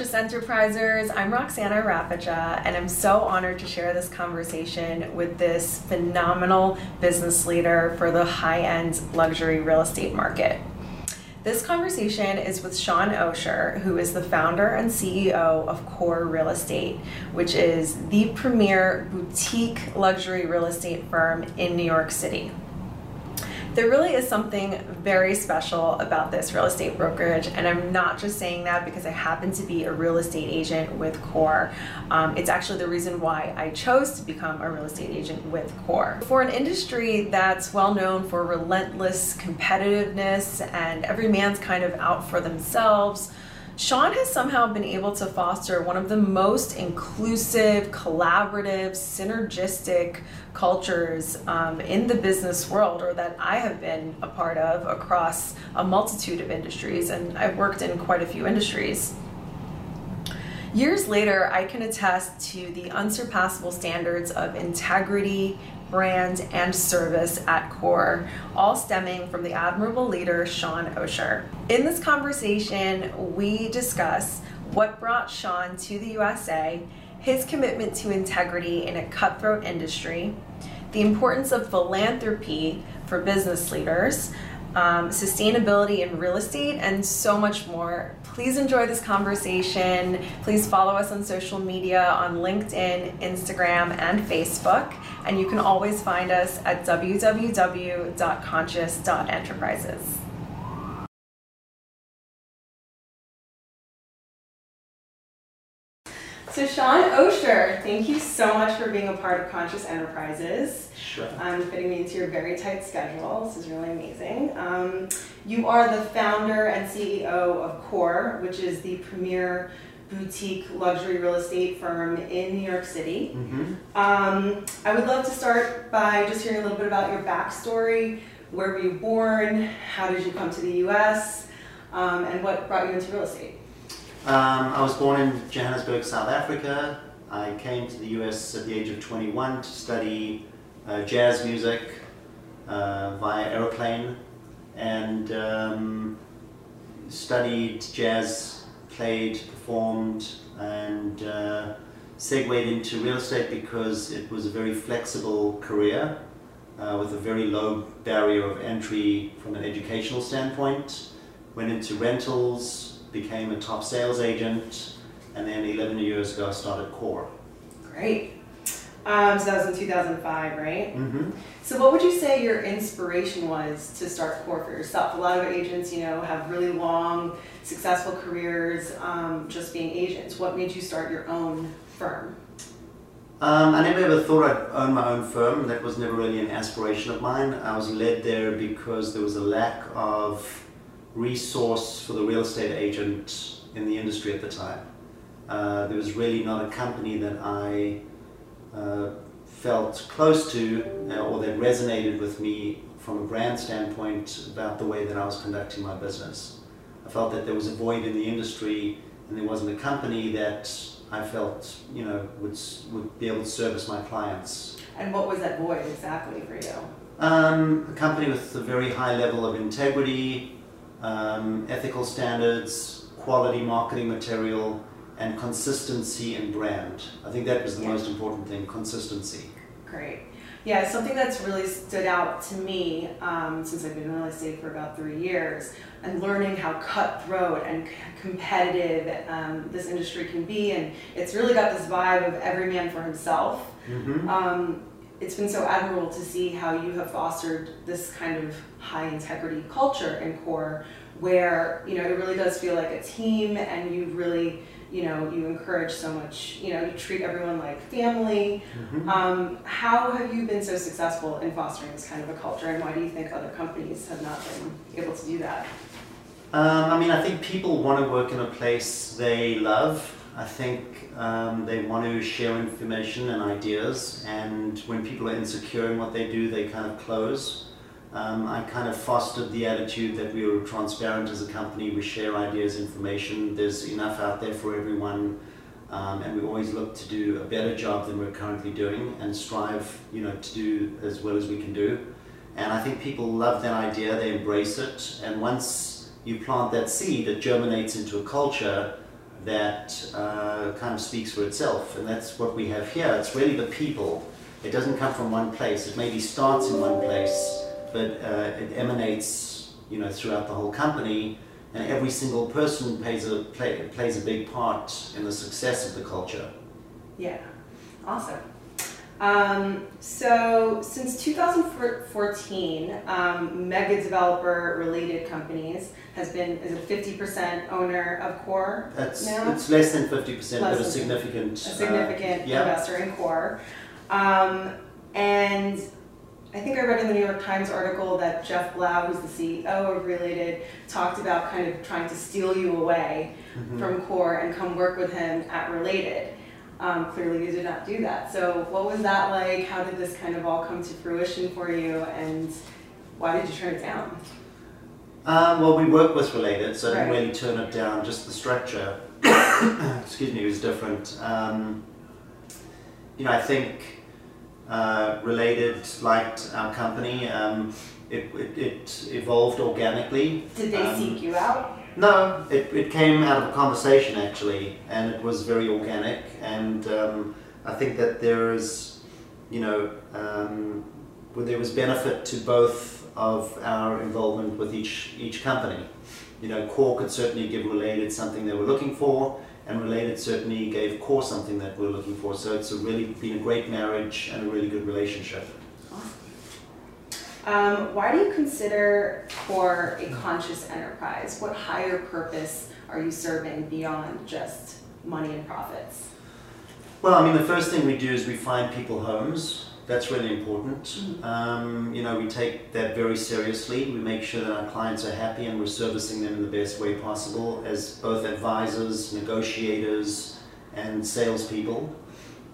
Conscious Enterprisers. I'm Roxana Rapija, and I'm so honored to share this conversation with this phenomenal business leader for the high end luxury real estate market. This conversation is with Shaun Osher, who is the founder and CEO of Core Real Estate, which is the premier boutique luxury real estate firm in New York City. There really is something very special about this real estate brokerage, and I'm not just saying that because I happen to be a real estate agent with Core. Um, it's actually the reason why I chose to become a real estate agent with Core. For an industry that's well known for relentless competitiveness and every man's kind of out for themselves, Shaun has somehow been able to foster one of the most inclusive, collaborative, synergistic cultures um, in the business world, or that I have been a part of across a multitude of industries, and I've worked in quite a few industries. Years later, I can attest to the unsurpassable standards of integrity, brand, and service at core, all stemming from the admirable leader, Shaun Osher. In this conversation, we discuss what brought Sean to the USA, his commitment to integrity in a cutthroat industry, the importance of philanthropy for business leaders, um, sustainability in real estate, and so much more. Please enjoy this conversation. Please follow us on social media on LinkedIn, Instagram, and Facebook. And you can always find us at www.conscious.enterprises. So Shaun Osher, thank you so much for being a part of Conscious Enterprises. Sure. Um, fitting me into your very tight schedule. This is really amazing. Um, you are the founder and CEO of Core, which is the premier boutique luxury real estate firm in New York City. Mm-hmm. Um, I would love to start by just hearing a little bit about your backstory. Where were you born? How did you come to the US? Um, and what brought you into real estate? Um, I was born in Johannesburg, South Africa. I came to the US at the age of 21 to study uh, jazz music uh, via aeroplane and um, studied jazz, played, performed, and uh, segued into real estate because it was a very flexible career uh, with a very low barrier of entry from an educational standpoint. Went into rentals, became a top sales agent, and then 11 years ago I started Core. Great. Um, so that was in 2005, right? Mm-hmm. So what would you say your inspiration was to start Core for yourself? A lot of agents, you know, have really long, successful careers um, just being agents. What made you start your own firm? Um, I never ever thought I'd own my own firm. That was never really an aspiration of mine. I was led there because there was a lack of resource for the real estate agent in the industry at the time. Uh, there was really not a company that I uh, felt close to uh, or that resonated with me from a brand standpoint about the way that I was conducting my business. I felt that there was a void in the industry and there wasn't a company that I felt you know would, would be able to service my clients. And what was that void exactly for you? Um, a company with a very high level of integrity, um, ethical standards, quality marketing material, and consistency in brand. I think that was the Yeah. most important thing consistency. Great. Yeah, something that's really stood out to me um, since I've been in real estate for about three years and learning how cutthroat and c- competitive um, this industry can be. And it's really got this vibe of every man for himself. Mm-hmm. Um, it's been so admirable to see how you have fostered this kind of high integrity culture in core where you know it really does feel like a team and you really you know you encourage so much you know you treat everyone like family Mm-hmm. um, how have you been so successful in fostering this kind of a culture and why do you think other companies have not been able to do that Um, I mean, I think people want to work in a place they love. I think um, they want to share information and ideas, and when people are insecure in what they do, they kind of close. Um, I kind of fostered the attitude that we were transparent as a company, we share ideas, information, there's enough out there for everyone, um, and we always look to do a better job than we're currently doing and strive, you know, to do as well as we can do. And I think people love that idea, they embrace it, and once you plant that seed, it germinates into a culture that uh, kind of speaks for itself, and that's what we have here. It's really the people. It doesn't come from one place. It maybe starts in one place, but uh, it emanates, you know, throughout the whole company, and every single person plays a play, plays a big part in the success of the culture. Yeah, awesome. Um, so since 2014, um, mega developer related companies has been is a 50% owner of Core. That's now? it's less than fifty percent, Less but a significant. a significant Uh, yeah. investor in Core. Um, and I think I read in the New York Times article that Jeff Blau, who's the CEO of Related, talked about kind of trying to steal you away Mhm. from Core and come work with him at Related. Um, clearly, you did not do that. So, what was that like? How did this kind of all come to fruition for you? And why did you turn it down? Um, well, we work with related, so I didn't Right. really turn it down. Just the structure, excuse me, was different. Um, you know, I think uh, related liked our company. Um, it, it, it evolved organically. Did they Um, seek you out? No, it, it came out of a conversation actually, and it was very organic. And um, I think that there is, you know, um, well, there was benefit to both of our involvement with each each company. You know, Core could certainly give Related something they were looking for, and Related certainly gave Core something that we were looking for. So it's really been a great marriage and a really good relationship. Um, why do you consider Core a conscious enterprise? What higher purpose are you serving beyond just money and profits? Well, I mean, the first thing we do is we find people homes. That's really important. Mhm. Um, you know, we take that very seriously. We make sure that our clients are happy and we're servicing them in the best way possible as both advisors, negotiators, and salespeople.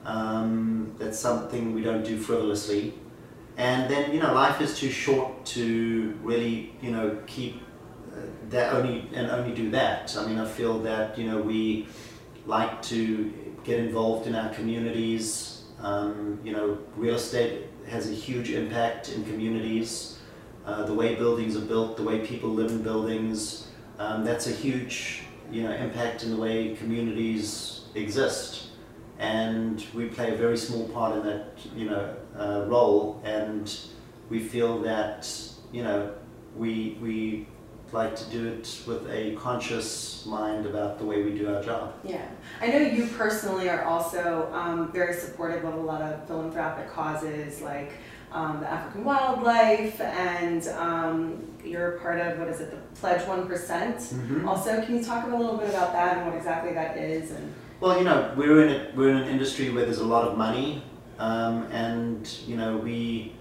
Um, that's something we don't do frivolously. And then, you know, life is too short to really, you know, keep uh, that only and only do that. I mean, I feel that, you know, we like to get involved in our communities. Um, you know, real estate has a huge impact in communities. Uh, the way buildings are built, the way people live in buildings, um, that's a huge, you know, impact in the way communities exist. And we play a very small part in that, you know, uh, role. And we feel that, you know, we we like to do it with a conscious mind about the way we do our job. Yeah, I know you personally are also um, very supportive of a lot of philanthropic causes like um, the African wildlife, and um, you're part of what is it, the Pledge One Mm-hmm. Also, can you talk a little bit about that and what exactly that is? And Well, you know, we're in a, we're in an industry where there's a lot of money, um, and you know we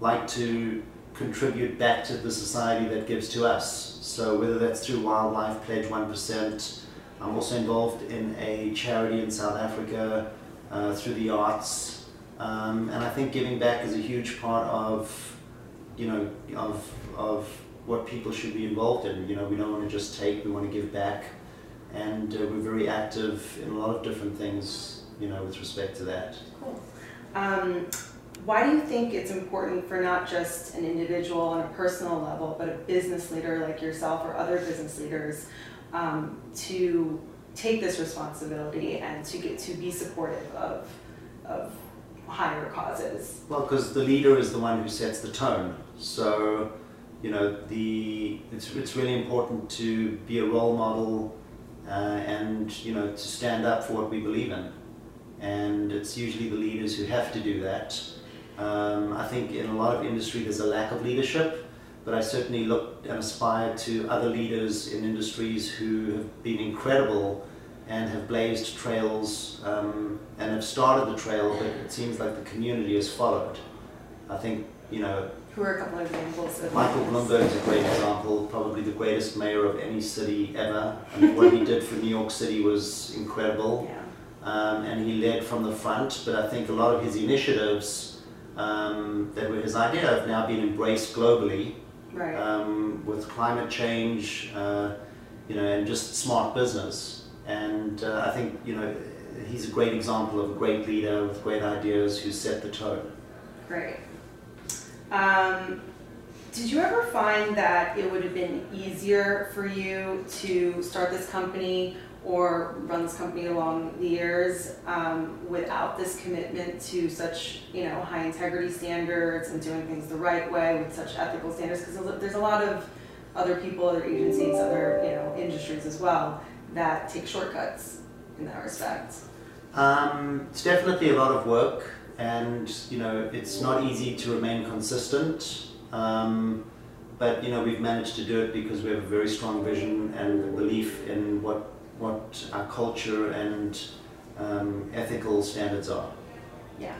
like to contribute back to the society that gives to us. So whether that's through Wildlife Pledge One Percent, I'm also involved in a charity in South Africa uh, through the arts, um, and I think giving back is a huge part of, you know, of of what people should be involved in. You know, we don't want to just take; we want to give back and uh, we're very active in a lot of different things, you know, with respect to that. cool. Um, why do you think it's important for not just an individual on a personal level, but a business leader like yourself or other business leaders um, to take this responsibility and to get to be supportive of of higher causes? Well, because the leader is the one who sets the tone. So, you know, the it's it's really important to be a role model uh, and you know to stand up for what we believe in. And it's usually the leaders who have to do that. Um, I think in a lot of industry there's a lack of leadership, but I certainly look and aspire to other leaders in industries who have been incredible and have blazed trails um, and have started the trail, but it seems like the community has followed. I think, you know, Who are a couple of examples of Michael Bloomberg is a great example, probably the greatest mayor of any city ever. What he did for New York City was incredible Yeah. um, and he led from the front. But I think a lot of his initiatives um, that were his idea have now been embraced globally Right. um, with climate change, uh, you know, and just smart business. And uh, I think you know he's a great example of a great leader with great ideas who set the tone. Great. Um, did you ever find that it would have been easier for you to start this company or run this company along the years um, without this commitment to such you know high integrity standards and doing things the right way with such ethical standards? Because there's a lot of other people other agencies other you know industries as well that take shortcuts in that respect. Um, it's definitely a lot of work and you know it's not easy to remain consistent um, but you know we've managed to do it because we have a very strong vision and belief in what what our culture and um, ethical standards are. Yeah,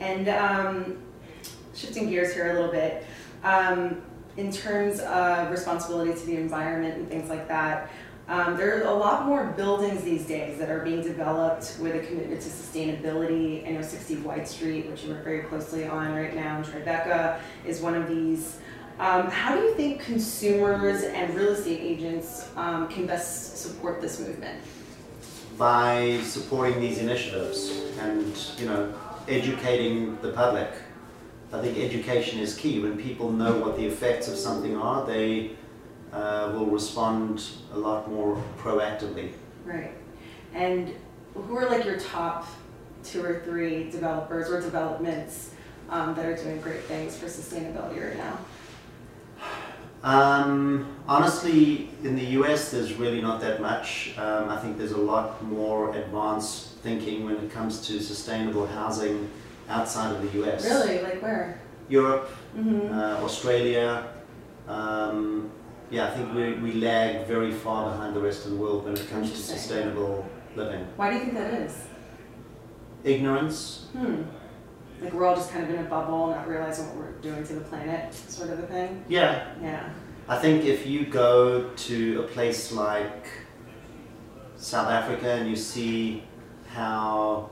and um, shifting gears here a little bit, um, in terms of responsibility to the environment and things like that. Um, there are a lot more buildings these days that are being developed with a commitment to sustainability. I know 60 White Street, which you work very closely on right now in Tribeca, is one of these. Um, how do you think consumers and real estate agents um, can best support this movement? By supporting these initiatives and you know educating the public. I think education is key. When people know what the effects of something are, they uh, will respond a lot more proactively. Right. And who are like your top two or three developers or developments um, that are doing great things for sustainability right now? Um, honestly, in the US, there's really not that much. Um, I think there's a lot more advanced thinking when it comes to sustainable housing outside of the US. Really? Like where? Europe, mm-hmm. uh, Australia. Um, yeah, I think we, we lag very far behind the rest of the world when it comes to sustainable living. Why do you think that is? Ignorance. Hmm like we're all just kind of in a bubble, not realizing what we're doing to the planet, sort of a thing. Yeah. Yeah. I think if you go to a place like South Africa and you see how,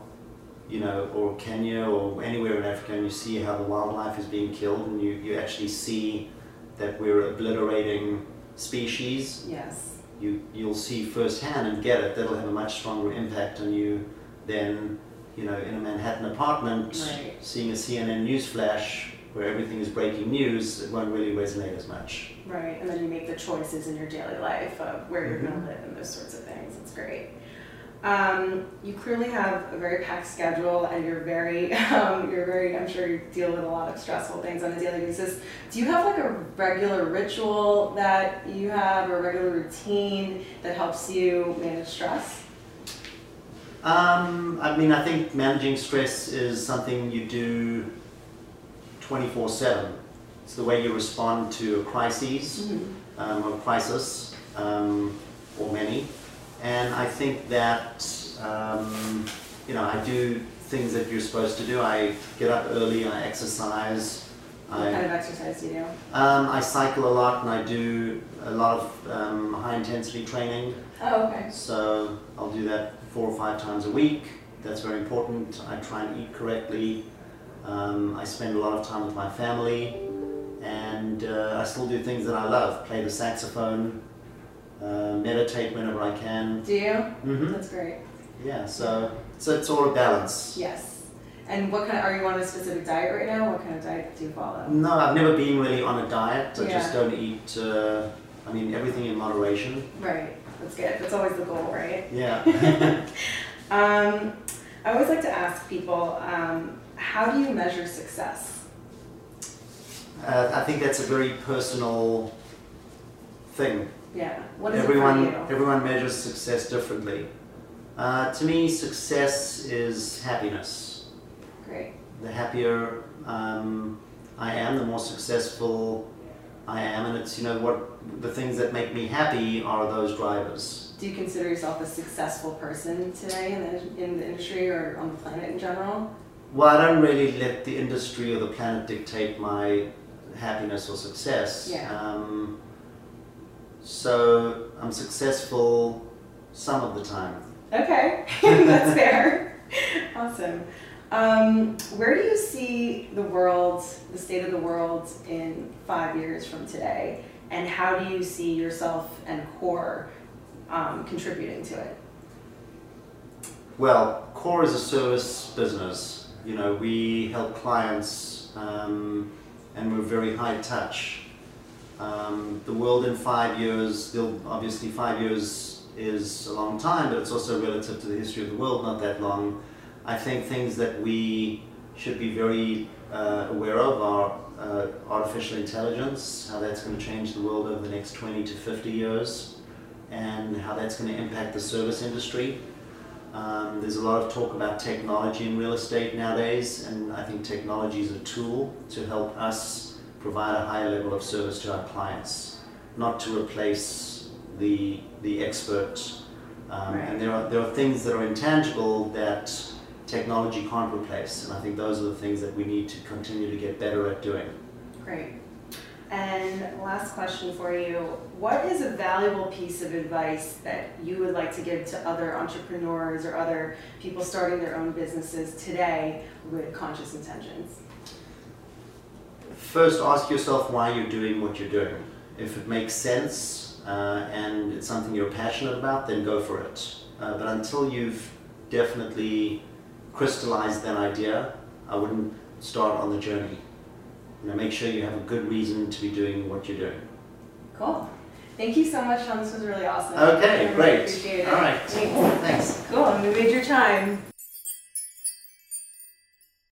you know, or Kenya or anywhere in Africa and you see how the wildlife is being killed and you, you actually see that we're obliterating species. Yes. You, you'll see firsthand and get it. That'll have a much stronger impact on you than you know, in a Manhattan apartment, right. seeing a CNN news flash where everything is breaking news, it won't really resonate as much. Right, and then you make the choices in your daily life of where you're mm-hmm. going to live and those sorts of things. It's great. Um, you clearly have a very packed schedule, and you're very, um, you're very. I'm sure you deal with a lot of stressful things on a daily basis. Do you have like a regular ritual that you have, or a regular routine that helps you manage stress? Um, I mean, I think managing stress is something you do 24 7. It's the way you respond to a crisis mm-hmm. um, or crisis, um, or many. And I think that, um, you know, I do things that you're supposed to do. I get up early, I exercise. What I, kind of exercise do you do? Um, I cycle a lot and I do a lot of um, high intensity training. Oh, okay. So I'll do that four or five times a week. That's very important. I try and eat correctly. Um, I spend a lot of time with my family. And uh, I still do things that I love play the saxophone, uh, meditate whenever I can. Do you? Mm-hmm. That's great. Yeah, so, so it's all a balance. Yes. And what kind of, are you on a specific diet right now? What kind of diet do you follow? No, I've never been really on a diet. I yeah. just don't eat, uh, I mean, everything in moderation. Right. That's good. That's always the goal, right? Yeah. um, I always like to ask people, um, how do you measure success? Uh, I think that's a very personal thing. Yeah. What is everyone, it for you? Everyone measures success differently. Uh, to me, success is happiness. Great. The happier um, I am, the more successful I am, and it's you know what the things that make me happy are those drivers. Do you consider yourself a successful person today in the, in the industry or on the planet in general? Well, I don't really let the industry or the planet dictate my happiness or success. Yeah. Um, so I'm successful some of the time. Okay, that's fair. awesome. Um, where do you see the world, the state of the world in five years from today? And how do you see yourself and CORE um, contributing to it? Well, CORE is a service business. You know, we help clients um, and we're very high touch. Um, the world in five years, obviously five years is a long time, but it's also relative to the history of the world, not that long. I think things that we should be very uh, aware of are uh, artificial intelligence, how that's going to change the world over the next 20 to 50 years, and how that's going to impact the service industry. Um, there's a lot of talk about technology in real estate nowadays, and I think technology is a tool to help us provide a higher level of service to our clients, not to replace the, the expert. Um, Right. And there are, there are things that are intangible that technology can't replace, and I think those are the things that we need to continue to get better at doing. Great. And last question for you. What is a valuable piece of advice that you would like to give to other entrepreneurs or other people starting their own businesses today with conscious intentions? First, ask yourself why you're doing what you're doing. If it makes sense uh, and it's something you're passionate about, then go for it. Uh, but until you've definitely crystallized that idea, I wouldn't start on the journey. You know, make sure you have a good reason to be doing what you're doing. Cool. Thank you so much, Shaun. This was really awesome. Okay, I really great. appreciate it. All right. Thanks. Thanks. Cool. We made your time.